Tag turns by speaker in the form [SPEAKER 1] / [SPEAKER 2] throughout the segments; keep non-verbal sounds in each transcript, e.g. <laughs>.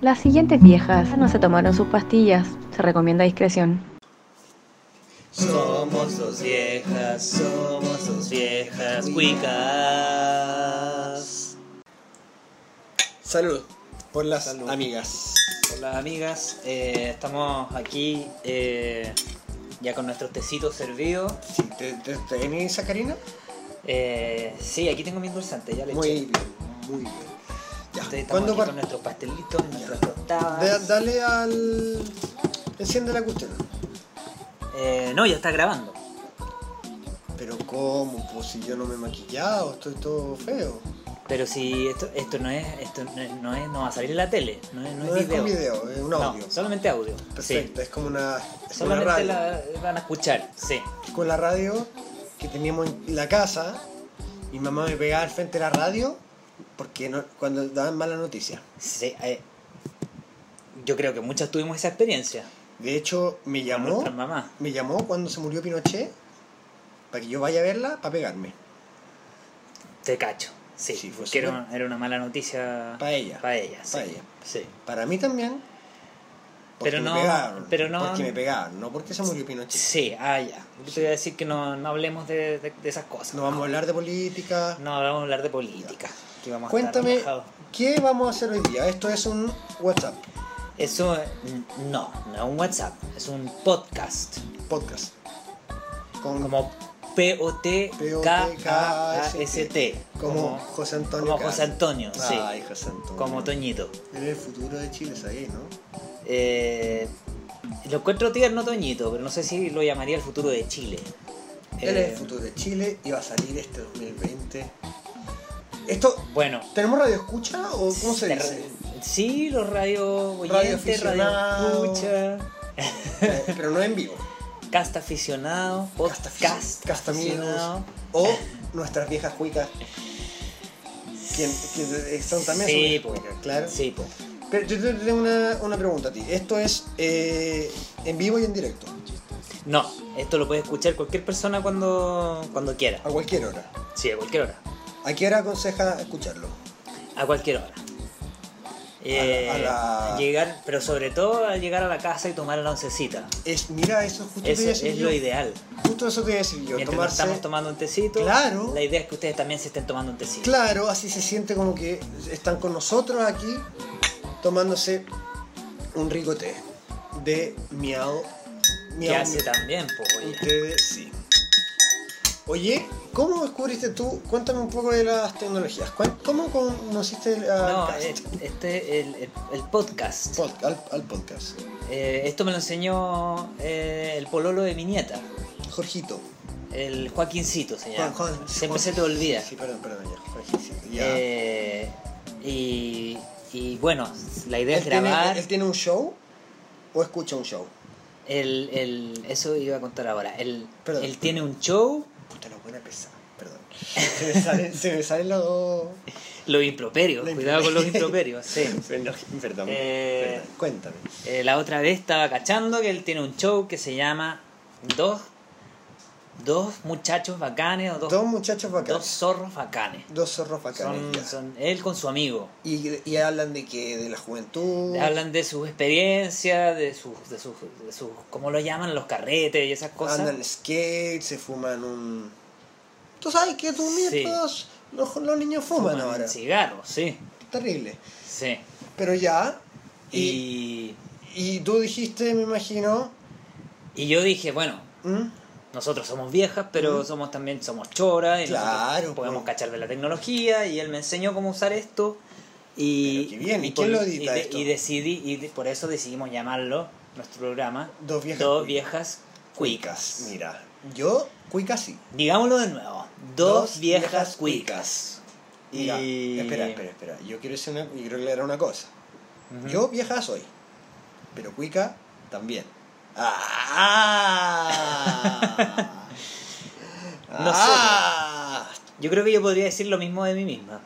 [SPEAKER 1] Las siguientes viejas no se tomaron sus pastillas. Se recomienda discreción.
[SPEAKER 2] Somos dos viejas, somos dos viejas cuicas.
[SPEAKER 3] Salud por las
[SPEAKER 2] Salud.
[SPEAKER 3] amigas.
[SPEAKER 2] Hola amigas, eh, estamos aquí eh, ya con nuestros tecitos servidos.
[SPEAKER 3] Sí, ¿Te, te, te tenés sacarina?
[SPEAKER 2] Eh, sí, aquí tengo mi endulzante, ya le
[SPEAKER 3] Muy
[SPEAKER 2] eché.
[SPEAKER 3] bien, muy bien. Ya,
[SPEAKER 2] Entonces estamos
[SPEAKER 3] ¿cuándo
[SPEAKER 2] aquí con nuestros pastelitos, nuestras
[SPEAKER 3] Da-
[SPEAKER 2] tostadas.
[SPEAKER 3] dale al. Enciende la cuestión.
[SPEAKER 2] Eh, no, ya está grabando.
[SPEAKER 3] Pero ¿cómo? Pues si yo no me he maquillado, estoy todo feo.
[SPEAKER 2] Pero si esto, esto no es, esto no es, no es- no va a salir en la tele, no es, no
[SPEAKER 3] No
[SPEAKER 2] es
[SPEAKER 3] es
[SPEAKER 2] video.
[SPEAKER 3] con video, es un
[SPEAKER 2] No,
[SPEAKER 3] audio.
[SPEAKER 2] solamente audio.
[SPEAKER 3] Perfecto, es como una, es
[SPEAKER 2] Solamente
[SPEAKER 3] radio.
[SPEAKER 2] la van a escuchar, sí.
[SPEAKER 3] Con la radio que teníamos en la casa, mi mamá me pegaba al frente de la radio porque no, cuando daban mala noticia.
[SPEAKER 2] Sí, eh, yo creo que muchas tuvimos esa experiencia.
[SPEAKER 3] De hecho, me llamó,
[SPEAKER 2] mamá.
[SPEAKER 3] me llamó cuando se murió Pinochet para que yo vaya a verla para pegarme.
[SPEAKER 2] Te cacho. Sí,
[SPEAKER 3] Sí, fue
[SPEAKER 2] que era, una- era una mala noticia
[SPEAKER 3] Pa' ella.
[SPEAKER 2] Para ella, sí.
[SPEAKER 3] Pa' ella.
[SPEAKER 2] Sí.
[SPEAKER 3] Para mí también. Porque
[SPEAKER 2] Pero
[SPEAKER 3] me
[SPEAKER 2] no-
[SPEAKER 3] pegaron.
[SPEAKER 2] pero no-
[SPEAKER 3] Porque me pegaron, no porque se murió Pinochet.
[SPEAKER 2] Sí, ah, ya. Yo te voy a decir que no, no hablemos de, de- de esas cosas.
[SPEAKER 3] No vamos a hablar de política.
[SPEAKER 2] No vamos a hablar de política. Vamos
[SPEAKER 3] Cuéntame. ¿qué vamos a hacer hoy día? Esto es un WhatsApp,
[SPEAKER 2] Eso, mm, no, no es un WhatsApp, es un podcast.
[SPEAKER 3] podcast. Con,
[SPEAKER 2] Como P-O-T-K-A-S-T.
[SPEAKER 3] como José Antonio.
[SPEAKER 2] Como José. Antonio, sí.
[SPEAKER 3] Ay, José Antonio.
[SPEAKER 2] Como Toñito.
[SPEAKER 3] Él es el futuro de Chile, ¿sabéis, no?
[SPEAKER 2] Eh, lo encuentro tierno Toñito, pero no sé si lo llamaría el futuro de Chile.
[SPEAKER 3] Él
[SPEAKER 2] Eh,
[SPEAKER 3] es el futuro de Chile y va a salir este 2020. Esto,
[SPEAKER 2] Bueno,
[SPEAKER 3] ¿tenemos radio escucha o cómo se dice?
[SPEAKER 2] Sí, los radio oyentes, radio escucha, <laughs>
[SPEAKER 3] Eh, pero no en vivo.
[SPEAKER 2] cast aficionado,
[SPEAKER 3] Cast
[SPEAKER 2] podcast
[SPEAKER 3] cast amigos.
[SPEAKER 2] aficionado.
[SPEAKER 3] O nuestras viejas cuicas. Que, que son también
[SPEAKER 2] Sí, po.
[SPEAKER 3] cuicas, claro.
[SPEAKER 2] Sí, po.
[SPEAKER 3] Pero yo te tengo una, una pregunta a ti. Esto es eh, en vivo y en directo,
[SPEAKER 2] No, esto lo puede escuchar cualquier persona cuando, cuando quiera.
[SPEAKER 3] a cualquier hora.
[SPEAKER 2] Sí, a cualquier hora.
[SPEAKER 3] ¿A qué hora aconseja escucharlo?
[SPEAKER 2] A cualquier hora. Eh,
[SPEAKER 3] a la-
[SPEAKER 2] Llegar, pero sobre todo al llegar a la casa y tomar la oncecita.
[SPEAKER 3] Es, mira, eso justo te
[SPEAKER 2] Eso
[SPEAKER 3] iba a
[SPEAKER 2] es
[SPEAKER 3] decir
[SPEAKER 2] lo ideal.
[SPEAKER 3] Justo eso te iba a decir yo.
[SPEAKER 2] Mientras
[SPEAKER 3] Tomarse,
[SPEAKER 2] estamos tomando un tecito,
[SPEAKER 3] Claro.
[SPEAKER 2] la idea es que ustedes también se estén tomando un tecito.
[SPEAKER 3] Claro, así se siente como que están con nosotros aquí tomándose un rico té de miau.
[SPEAKER 2] Que
[SPEAKER 3] miau
[SPEAKER 2] hace
[SPEAKER 3] miau.
[SPEAKER 2] también, pues,
[SPEAKER 3] de sí. Oye, ¿cómo descubriste tú? Cuéntame un poco de las tecnologías. ¿Cómo conociste al
[SPEAKER 2] No, eh, este el, el, el podcast.
[SPEAKER 3] Pod- al, al podcast?
[SPEAKER 2] Eh, esto me lo enseñó eh, el pololo de mi nieta,
[SPEAKER 3] Jorgito.
[SPEAKER 2] el Joaquincito se llama.
[SPEAKER 3] Juan- Juan-
[SPEAKER 2] Siempre
[SPEAKER 3] Juan-
[SPEAKER 2] se te olvida.
[SPEAKER 3] Sí, perdón, perdón, ya.
[SPEAKER 2] Eh, y, y bueno, la idea
[SPEAKER 3] ¿Él,
[SPEAKER 2] es
[SPEAKER 3] tiene,
[SPEAKER 2] grabar.
[SPEAKER 3] ¿Él tiene un show o escucha un show?
[SPEAKER 2] El, el, eso iba a contar ahora. Él, él tiene un show,
[SPEAKER 3] Puta, la buena pesada, perdón. Se me salen, se me salen los dos.
[SPEAKER 2] los improperios,
[SPEAKER 3] Los
[SPEAKER 2] cuidado con los improperios, sí. <laughs>
[SPEAKER 3] Perdón, perdón,
[SPEAKER 2] Eh,
[SPEAKER 3] perdón. Cuéntame.
[SPEAKER 2] Eh, la otra vez estaba cachando que él tiene un show que se llama Dos, dos muchachos bacanes o dos,
[SPEAKER 3] Dos muchachos
[SPEAKER 2] dos
[SPEAKER 3] bacanes.
[SPEAKER 2] zorros bacanes.
[SPEAKER 3] Dos zorros bacanes.
[SPEAKER 2] Son, son él con su amigo.
[SPEAKER 3] Y, y hablan de que de la juventud.
[SPEAKER 2] Hablan de su experiencia, de sus, de sus, de sus, ¿cómo lo llaman? Los carretes y esas cosas.
[SPEAKER 3] Andan skate, se fuman un. Tú sabes que tus
[SPEAKER 2] Sí.
[SPEAKER 3] nietos, los, los niños fuman,
[SPEAKER 2] Fuman
[SPEAKER 3] ahora.
[SPEAKER 2] cigarros, sí.
[SPEAKER 3] Terrible.
[SPEAKER 2] Sí.
[SPEAKER 3] Pero ya. Y,
[SPEAKER 2] Y,
[SPEAKER 3] y tú dijiste, me imagino.
[SPEAKER 2] y yo dije, bueno,
[SPEAKER 3] ¿Mm?
[SPEAKER 2] Nosotros somos viejas, pero somos también somos choras y
[SPEAKER 3] Claro,
[SPEAKER 2] podemos
[SPEAKER 3] po.
[SPEAKER 2] cachar de la tecnología y él me enseñó cómo usar esto y
[SPEAKER 3] qué bien, ¿y
[SPEAKER 2] por-
[SPEAKER 3] quién lo edita
[SPEAKER 2] y de-
[SPEAKER 3] esto?
[SPEAKER 2] y decidí y de- por eso decidimos llamarlo nuestro programa
[SPEAKER 3] Dos viejas
[SPEAKER 2] Dos
[SPEAKER 3] cuicas.
[SPEAKER 2] viejas cuicas.
[SPEAKER 3] Mira, yo, cuica sí.
[SPEAKER 2] Digámoslo de nuevo. Dos, viejas, cuicas. Y-
[SPEAKER 3] espera, espera, espera. Yo quiero, decir una, yo quiero aclarar una cosa. Yo vieja soy, pero cuica también. ¡Ah!
[SPEAKER 2] No sé,
[SPEAKER 3] ¡Ah!
[SPEAKER 2] Yo creo que yo podría decir lo mismo de mí misma.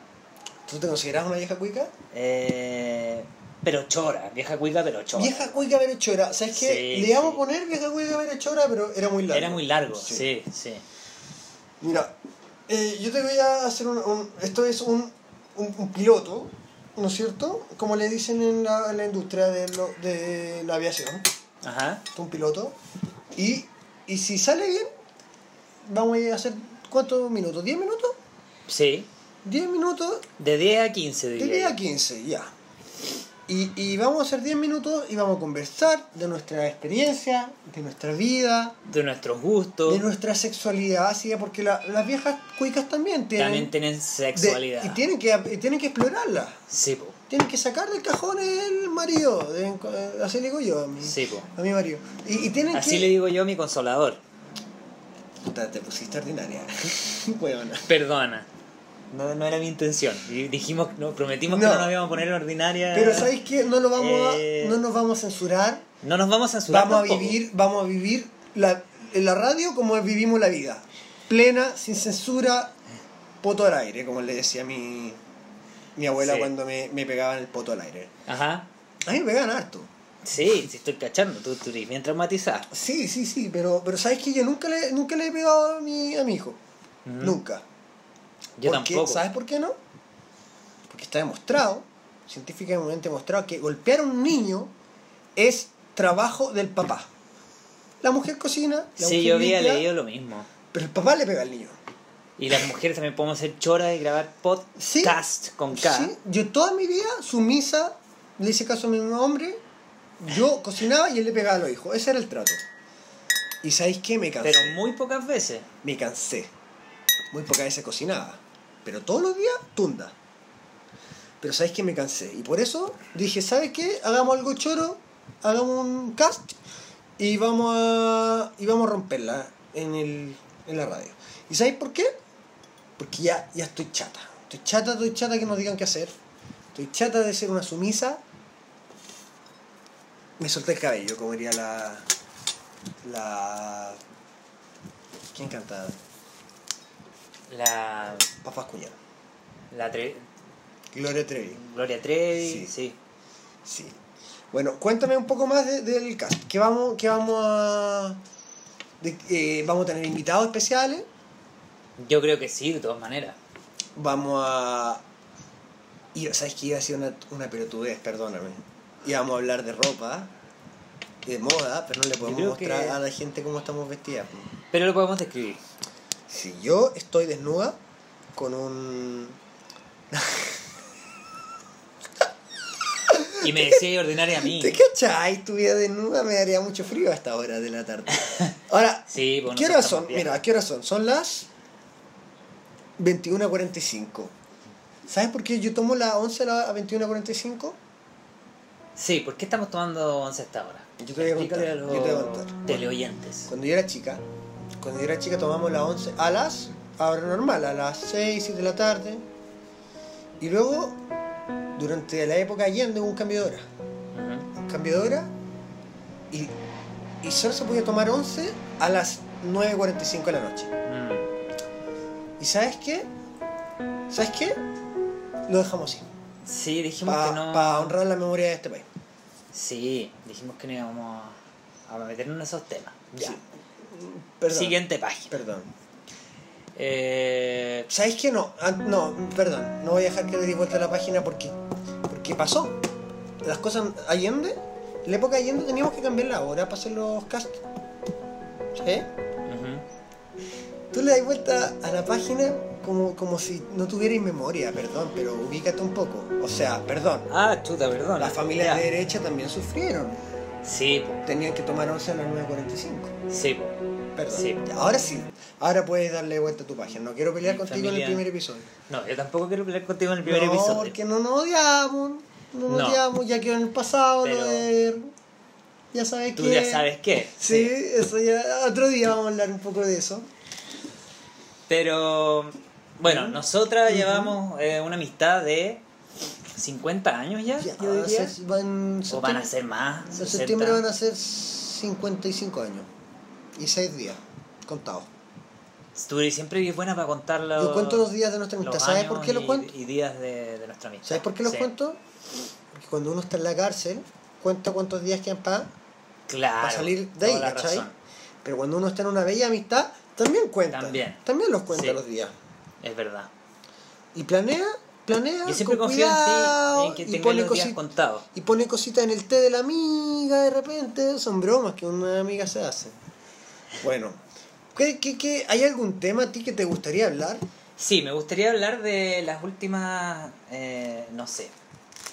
[SPEAKER 3] ¿Tú te consideras una vieja cuica?
[SPEAKER 2] Eh, pero chora, vieja cuica, pero chora.
[SPEAKER 3] Vieja cuica pero chora. ¿Sabes qué?
[SPEAKER 2] Sí,
[SPEAKER 3] Le íbamos
[SPEAKER 2] sí.
[SPEAKER 3] a poner vieja cuica pero chora, pero era muy largo.
[SPEAKER 2] Era muy largo, sí, sí.
[SPEAKER 3] Mira, eh, yo te voy a hacer un, un- esto es un, un, un piloto, ¿no es cierto? Como le dicen en la, en la industria de, lo- de la aviación,
[SPEAKER 2] Ajá.
[SPEAKER 3] un piloto. Y, y si sale bien, vamos a hacer ¿cuántos minutos? ¿10 minutos?
[SPEAKER 2] Sí.
[SPEAKER 3] 10 minutos
[SPEAKER 2] De 10 a 15
[SPEAKER 3] de
[SPEAKER 2] diría
[SPEAKER 3] 10 a
[SPEAKER 2] yo.
[SPEAKER 3] 15, ya. Y, y vamos a hacer 10 minutos y vamos a conversar de nuestra experiencia, de nuestra vida,
[SPEAKER 2] De nuestros gustos.
[SPEAKER 3] de nuestra sexualidad, así porque la- las viejas cuicas también tienen...
[SPEAKER 2] También tienen
[SPEAKER 3] de-
[SPEAKER 2] sexualidad.
[SPEAKER 3] y tienen que, y tienen que explorarla.
[SPEAKER 2] Sí, po.
[SPEAKER 3] Tienen que sacar del cajón el marido. de- así le digo yo a mi,
[SPEAKER 2] Sí, po.
[SPEAKER 3] a mi marido. Y, y tienen
[SPEAKER 2] Así
[SPEAKER 3] que...
[SPEAKER 2] le digo yo a mi consolador.
[SPEAKER 3] Puta, te pusiste ordinaria. <laughs>
[SPEAKER 2] Perdona. No, no era mi intención. Dijimos, no, prometimos que
[SPEAKER 3] No.
[SPEAKER 2] no nos íbamos a poner ordinaria.
[SPEAKER 3] Pero ¿sabéis qué? No lo vamos
[SPEAKER 2] Eh,
[SPEAKER 3] a, no nos vamos a censurar.
[SPEAKER 2] No nos vamos a censurar.
[SPEAKER 3] Vamos a vivir, vamos a vivir la, en la radio como vivimos la vida. Plena, sin censura, poto al aire, como le decía mi, mi abuela
[SPEAKER 2] Sí.
[SPEAKER 3] cuando me, me pegaban el poto al aire.
[SPEAKER 2] Ajá.
[SPEAKER 3] A mí me pegaban harto.
[SPEAKER 2] Sí, sí estoy cachando. Tú, tú eres bien traumatizada.
[SPEAKER 3] Sí, sí, sí, pero, pero ¿sabes que Yo nunca le, nunca le he pegado a mi, a mi hijo.
[SPEAKER 2] Ujú.
[SPEAKER 3] Nunca.
[SPEAKER 2] Yo tampoco.
[SPEAKER 3] ¿Sabes por qué no? Porque está demostrado, científicamente demostrado, que golpear a un niño es trabajo del papá. La mujer cocina, la
[SPEAKER 2] Sí,
[SPEAKER 3] mujer
[SPEAKER 2] yo había
[SPEAKER 3] limpia,
[SPEAKER 2] leído lo mismo.
[SPEAKER 3] pero el papá le pega al niño.
[SPEAKER 2] Y las mujeres también podemos hacer choras y grabar
[SPEAKER 3] Sí.
[SPEAKER 2] podcast con K.
[SPEAKER 3] Sí, yo toda mi vida, sumisa, le hice caso a mi hombre, yo cocinaba y él le pegaba a los hijos. Ese era el trato. ¿Y sabéis qué? Me cansé.
[SPEAKER 2] Pero muy pocas veces.
[SPEAKER 3] Me cansé. Muy pocas veces cocinaba. Pero todos los días, tunda. Pero sabéis que me cansé. Y por eso dije, ¿sabes qué? Hagamos algo choro, hagamos un cast y vamos a, y vamos a romperla en, el, en la radio. ¿Y sabéis por qué? Porque ya, ya estoy chata. Estoy chata, estoy chata que nos digan qué hacer. Estoy chata de ser una sumisa. Me solté el cabello, como diría la. La. ¿Quién canta?
[SPEAKER 2] La,
[SPEAKER 3] Papás Cuñado.
[SPEAKER 2] la Tre-
[SPEAKER 3] Gloria Trevi.
[SPEAKER 2] Gloria Trevi,
[SPEAKER 3] Sí.
[SPEAKER 2] sí.
[SPEAKER 3] Sí. Bueno, cuéntame un poco más de- del cast. ¿Qué vamos, qué vamos a. de- eh, vamos a tener invitados especiales.
[SPEAKER 2] Yo creo que sí, de todas maneras.
[SPEAKER 3] Vamos a. Y sabes que iba a ser una, una pelotudez, perdóname. Íbamos a hablar de ropa, de moda, pero no le podemos mostrar
[SPEAKER 2] que-
[SPEAKER 3] a la gente cómo estamos vestidas.
[SPEAKER 2] Pero lo podemos describir.
[SPEAKER 3] Si yo estoy desnuda con un. <laughs>
[SPEAKER 2] Y me decía ordinaria a mí.
[SPEAKER 3] ¿Te cachai? Tu vida desnuda me daría mucho frío a esta hora de la tarde. Ahora, <laughs>
[SPEAKER 2] Sí, pues
[SPEAKER 3] ¿qué horas son?
[SPEAKER 2] bien.
[SPEAKER 3] Mira, ¿qué horas son? Son las 21.45. ¿Sabes por qué yo tomo la 11 a la 21.45?
[SPEAKER 2] Sí, ¿por qué estamos tomando once hasta ahora?
[SPEAKER 3] Yo te voy a contar,
[SPEAKER 2] a los
[SPEAKER 3] yo te voy a contar.
[SPEAKER 2] teleoyentes.
[SPEAKER 3] Cuando yo era chica, cuando yo era chica tomamos la 11 a las, ahora normal, a las 6, 7 de la tarde. Y luego, durante la época Allende hubo un cambio de hora. Un cambio de hora y, y solo se podía tomar 11 a las 9.45 de la noche. ¿Y sabes qué? ¿Sabes qué? Lo dejamos así.
[SPEAKER 2] Sí, dijimos
[SPEAKER 3] Para
[SPEAKER 2] que no.
[SPEAKER 3] honrar la memoria de este país.
[SPEAKER 2] Sí, dijimos que no íbamos a, meternos en esos temas. Ya.
[SPEAKER 3] Sí. Perdón.
[SPEAKER 2] Siguiente página.
[SPEAKER 3] Perdón.
[SPEAKER 2] Eh,
[SPEAKER 3] ¿Sabes qué? No, ah, no, perdón. No voy a dejar que le dé vuelta a la página porque, porque pasó. Las cosas Allende, en la época de Allende teníamos que cambiar la hora para hacer los cast. ¿Sí? Tú le das vuelta a la página como, como si no tuvierais memoria, perdón, pero ubícate un poco. O sea, perdón.
[SPEAKER 2] Ah, chuta, perdón.
[SPEAKER 3] Las familias de derecha también sufrieron.
[SPEAKER 2] Sí, po,
[SPEAKER 3] Tenían que tomar 11 a las 9.45.
[SPEAKER 2] sí. po.
[SPEAKER 3] Perdón.
[SPEAKER 2] Sí.
[SPEAKER 3] Ahora sí. Ahora puedes darle vuelta a tu página. No quiero pelear
[SPEAKER 2] Mi
[SPEAKER 3] contigo en el primer episodio.
[SPEAKER 2] No, yo tampoco quiero pelear contigo en el primer
[SPEAKER 3] no,
[SPEAKER 2] episodio.
[SPEAKER 3] porque no nos odiamos. No nos
[SPEAKER 2] No.
[SPEAKER 3] odiamos. Ya quedó en el pasado lo
[SPEAKER 2] Pero-
[SPEAKER 3] de... Ya sabes
[SPEAKER 2] Tú
[SPEAKER 3] que...
[SPEAKER 2] ya sabes qué.
[SPEAKER 3] Sí, eso ya... Otro día vamos a hablar un poco de eso.
[SPEAKER 2] Pero, bueno, nosotras llevamos eh, una amistad de 50 años ya,
[SPEAKER 3] Ya,
[SPEAKER 2] yo diría.
[SPEAKER 3] van-
[SPEAKER 2] O van a ser más.
[SPEAKER 3] En
[SPEAKER 2] 60.
[SPEAKER 3] septiembre van a ser 55 años. Y 6 días. Contados.
[SPEAKER 2] Tú siempre eres buena para contar los,
[SPEAKER 3] Yo cuento los días de nuestra amistad. ¿Sabes por qué los
[SPEAKER 2] y-
[SPEAKER 3] cuento?
[SPEAKER 2] Y días de, de nuestra amistad.
[SPEAKER 3] ¿Sabes por qué los
[SPEAKER 2] Sí.
[SPEAKER 3] cuento? Porque cuando uno está en la cárcel, cuenta cuántos días quedan para
[SPEAKER 2] Claro.
[SPEAKER 3] salir de ahí, ¿cachai?
[SPEAKER 2] razón.
[SPEAKER 3] Pero cuando uno está en una bella amistad, también cuenta.
[SPEAKER 2] También.
[SPEAKER 3] También los cuenta
[SPEAKER 2] Sí.
[SPEAKER 3] los días.
[SPEAKER 2] Es verdad.
[SPEAKER 3] Y planea planea
[SPEAKER 2] Yo siempre
[SPEAKER 3] con
[SPEAKER 2] confío
[SPEAKER 3] cuidado
[SPEAKER 2] en ti, en que
[SPEAKER 3] y pone
[SPEAKER 2] los días
[SPEAKER 3] cosi-
[SPEAKER 2] contados.
[SPEAKER 3] y pone cositas en el té de la amiga de repente. Son bromas que una amiga se hace. Bueno, ¿qué, qué, qué- hay algún tema a ti que te gustaría hablar?
[SPEAKER 2] Sí, me gustaría hablar de las últimas, eh, no sé,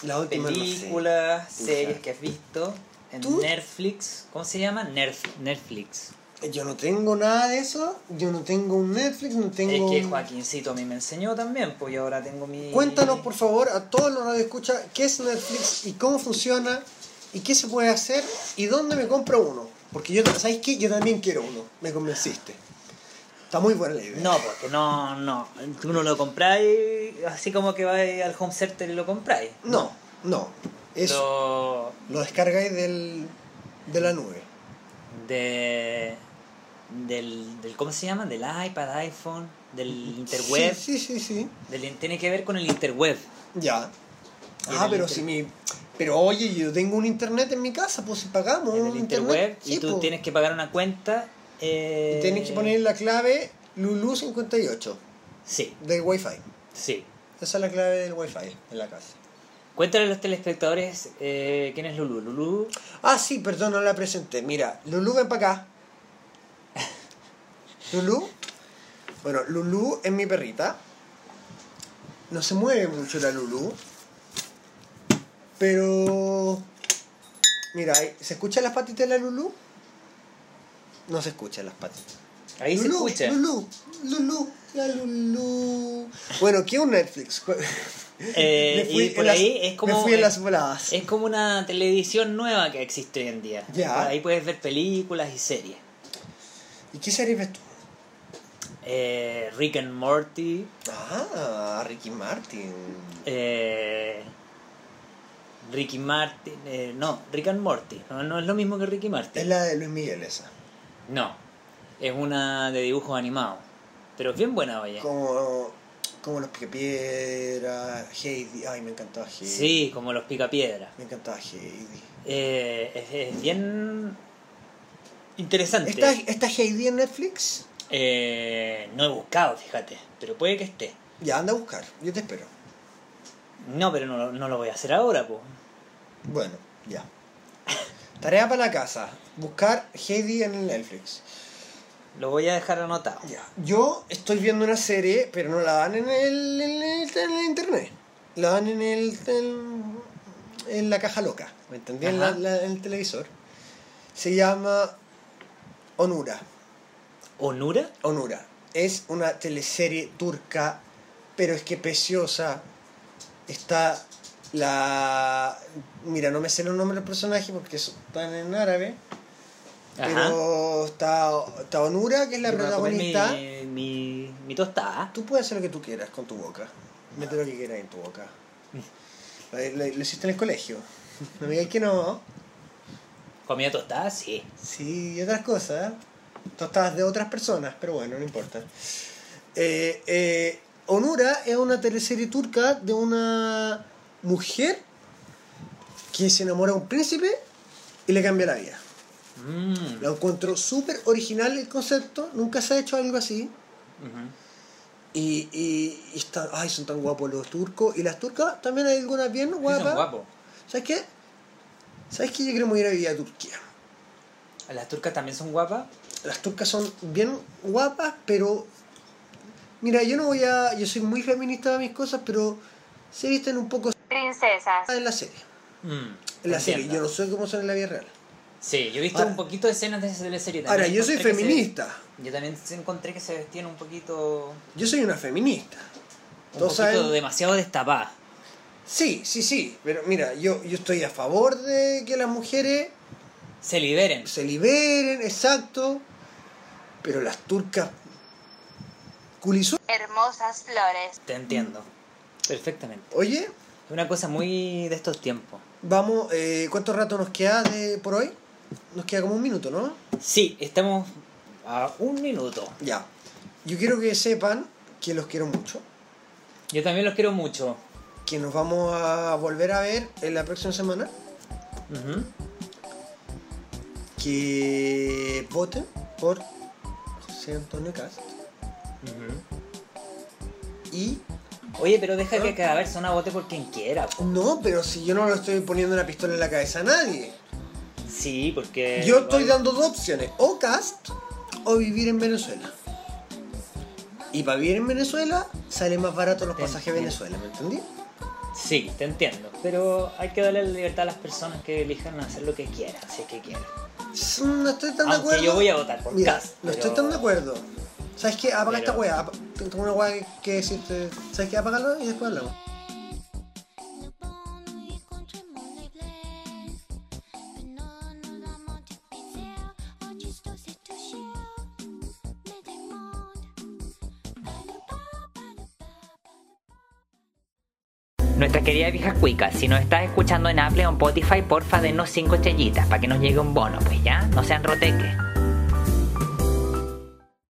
[SPEAKER 3] La última no sé.
[SPEAKER 2] películas, series que has visto en
[SPEAKER 3] ¿Tú?
[SPEAKER 2] Netflix. ¿Cómo se llama? Nerf- Netflix.
[SPEAKER 3] Yo no tengo nada de eso. Yo no tengo un Netflix, no tengo.
[SPEAKER 2] Es que Joaquincito a mí me enseñó también, pues yo ahora tengo mi...
[SPEAKER 3] Cuéntanos, por favor, a todos los radioescuchas, qué es Netflix y cómo funciona y qué se puede hacer y dónde me compro uno. Porque yo, ¿sabes qué? Yo también quiero uno. Me convenciste. Está muy buena la idea.
[SPEAKER 2] No, porque no, no. Tú no lo compráis así como que vais al home center y lo compráis.
[SPEAKER 3] No, no. Eso
[SPEAKER 2] Lo
[SPEAKER 3] lo descargáis del, de la nube.
[SPEAKER 2] de del, del ¿cómo se llama? del iPad, iPhone, del interweb,
[SPEAKER 3] Sí, sí, sí, sí.
[SPEAKER 2] del tiene que ver con el interweb.
[SPEAKER 3] Ya.
[SPEAKER 2] Y
[SPEAKER 3] Ah, pero si mi. Pero oye, yo tengo un internet en mi casa, pues si pagamos.
[SPEAKER 2] en el interweb y
[SPEAKER 3] sí,
[SPEAKER 2] tú
[SPEAKER 3] pues.
[SPEAKER 2] tienes que pagar una cuenta eh,
[SPEAKER 3] Y tienes que poner la clave Lulu58
[SPEAKER 2] Sí,
[SPEAKER 3] del Wi-Fi.
[SPEAKER 2] sí.
[SPEAKER 3] Esa es la clave del Wi-Fi en la casa.
[SPEAKER 2] Cuéntale a los telespectadores eh, quién es Lulu. Lulu
[SPEAKER 3] Ah, sí, perdón, no la presenté. Mira, Lulu, ven para acá. Lulu. Bueno, Lulu es mi perrita. No se mueve mucho la Lulu. Pero. Mira, ¿se escuchan las patitas de la Lulu? No se escuchan las patitas.
[SPEAKER 2] ahí se
[SPEAKER 3] Lulú,
[SPEAKER 2] escucha.
[SPEAKER 3] Lulú, Lulú, la Lulú. Bueno, ¿qué es un Netflix? <laughs>
[SPEAKER 2] Eh, y por
[SPEAKER 3] las-
[SPEAKER 2] ahí es como
[SPEAKER 3] Me fui en las voladas.
[SPEAKER 2] Es como una televisión nueva que existe hoy en día.
[SPEAKER 3] Ya.
[SPEAKER 2] Ahí puedes ver películas y series.
[SPEAKER 3] ¿Y qué serie ves tú?
[SPEAKER 2] Eh, Rick and Morty.
[SPEAKER 3] Ah, Ricky Martin.
[SPEAKER 2] eh, Ricky Martin. eh, no, Rick and Morty. No, no es lo mismo que Ricky Martin.
[SPEAKER 3] Es la de Luis Miguel esa.
[SPEAKER 2] No. Es una de dibujos animados. Pero es bien buena, oye.
[SPEAKER 3] Como, como los Picapiedra, Heidi. Ay, me encantaba Heidi.
[SPEAKER 2] Sí, como los picapiedras.
[SPEAKER 3] Me encantaba Heidi.
[SPEAKER 2] Eh, es, es bien interesante.
[SPEAKER 3] ¿Está, ¿Está Heidi en Netflix?
[SPEAKER 2] Eh, no he buscado, fíjate. Pero puede que esté.
[SPEAKER 3] Ya, anda a buscar. Yo te espero.
[SPEAKER 2] No, pero no, lo- no lo voy a hacer ahora, pues.
[SPEAKER 3] Bueno, ya. <laughs> Tarea para la casa. Buscar Heidi en el Netflix.
[SPEAKER 2] Lo voy a dejar anotado.
[SPEAKER 3] Ya. Yo estoy viendo una serie, pero no la dan en el, en el, en el internet. La dan en el, en, en la caja loca. ¿Me entendí? En, la- la- en el televisor. Se llama Onura.
[SPEAKER 2] ¿Onura?
[SPEAKER 3] Onura. Es una teleserie turca, pero es que preciosa. Está la... Mira, no me sé los nombres del personaje porque están en árabe.
[SPEAKER 2] Ajá.
[SPEAKER 3] Pero está, está Onura, que es la
[SPEAKER 2] Yo
[SPEAKER 3] protagonista.
[SPEAKER 2] Mi, mi, mi tostada.
[SPEAKER 3] Tú puedes hacer lo que tú quieras con tu boca. Mete lo que quieras en tu boca. <laughs> Lo, lo- lo hiciste en el colegio. No me digas que no.
[SPEAKER 2] ¿Comida tostada? Sí.
[SPEAKER 3] Sí, y otras cosas. Tostadas de otras personas, pero bueno, no importa. Eh, eh, Onura es una teleserie turca de una mujer que se enamora de un príncipe y le cambia la vida.
[SPEAKER 2] Mm.
[SPEAKER 3] Lo encuentro súper original el concepto, nunca se ha hecho algo así.
[SPEAKER 2] Ujú.
[SPEAKER 3] Y, y, y están, ay, son tan guapos los turcos. Y las turcas también hay algunas bien
[SPEAKER 2] Sí,
[SPEAKER 3] guapas.
[SPEAKER 2] guapos.
[SPEAKER 3] ¿Sabes qué? ¿Sabes qué? Yo quiero ir a vivir a Turquía.
[SPEAKER 2] Las turcas también son guapas.
[SPEAKER 3] Las turcas son bien guapas, pero. Mira, yo no voy a. Yo soy muy feminista de mis cosas, pero se visten un poco
[SPEAKER 4] Princesas.
[SPEAKER 3] en la serie.
[SPEAKER 2] Mm,
[SPEAKER 3] En la serie. Yo no sé cómo son en la vida real.
[SPEAKER 2] Sí, yo he visto
[SPEAKER 3] Ahora-
[SPEAKER 2] un poquito de escenas de esa teleserie.
[SPEAKER 3] Ahora,
[SPEAKER 2] también
[SPEAKER 3] yo soy
[SPEAKER 2] se-
[SPEAKER 3] feminista.
[SPEAKER 2] yo también encontré que se vestían un poquito.
[SPEAKER 3] Yo soy una feminista.
[SPEAKER 2] Un
[SPEAKER 3] Todos
[SPEAKER 2] poquito
[SPEAKER 3] saben-
[SPEAKER 2] demasiado destapadas.
[SPEAKER 3] Sí, sí, sí. Pero mira, yo, yo estoy a favor de que las mujeres
[SPEAKER 2] Se liberen.
[SPEAKER 3] se liberen, exacto. Pero las turcas culisu-
[SPEAKER 4] Hermosas flores.
[SPEAKER 2] Te entiendo. Perfectamente.
[SPEAKER 3] Oye,
[SPEAKER 2] Es una cosa muy de estos tiempos.
[SPEAKER 3] vamos, eh, ¿cuánto rato nos queda de por hoy? Nos queda como un minuto, ¿no?
[SPEAKER 2] Sí, estamos a un minuto.
[SPEAKER 3] Ya. Yo quiero que sepan que los quiero mucho.
[SPEAKER 2] Yo también los quiero mucho.
[SPEAKER 3] Que nos vamos a volver a ver en la próxima semana.
[SPEAKER 2] Ujú.
[SPEAKER 3] Que voten por José Antonio Cast.
[SPEAKER 2] Ujú.
[SPEAKER 3] Y
[SPEAKER 2] Oye, pero deja que cada persona vote por quien quiera. po.
[SPEAKER 3] No, pero si yo no le estoy poniendo una pistola en la cabeza a nadie.
[SPEAKER 2] Sí, porque.
[SPEAKER 3] Yo estoy dando dos opciones, o cast o vivir en Venezuela. Y para vivir en Venezuela sale más barato los
[SPEAKER 2] Te
[SPEAKER 3] pasajes a. Venezuela, ¿me entendí?
[SPEAKER 2] Sí, te entiendo. Pero hay que darle la libertad a las personas que elijan hacer lo que quieran, si es que quieren.
[SPEAKER 3] No estoy tan de
[SPEAKER 2] Aunque
[SPEAKER 3] acuerdo.
[SPEAKER 2] yo voy a votar por
[SPEAKER 3] Mira, no
[SPEAKER 2] pero-
[SPEAKER 3] estoy tan de acuerdo. ¿Sabes qué? Apaga
[SPEAKER 2] Pero-
[SPEAKER 3] esta weá. Tengo una weá que- que decirte. ¿Sabes qué? Apágalo y después hablamos.
[SPEAKER 5] Querida vieja cuica, si nos estás escuchando en Apple o en Spotify, porfa denos 5 estrellitas para que nos llegue un bono, pues ya, no sean roteques.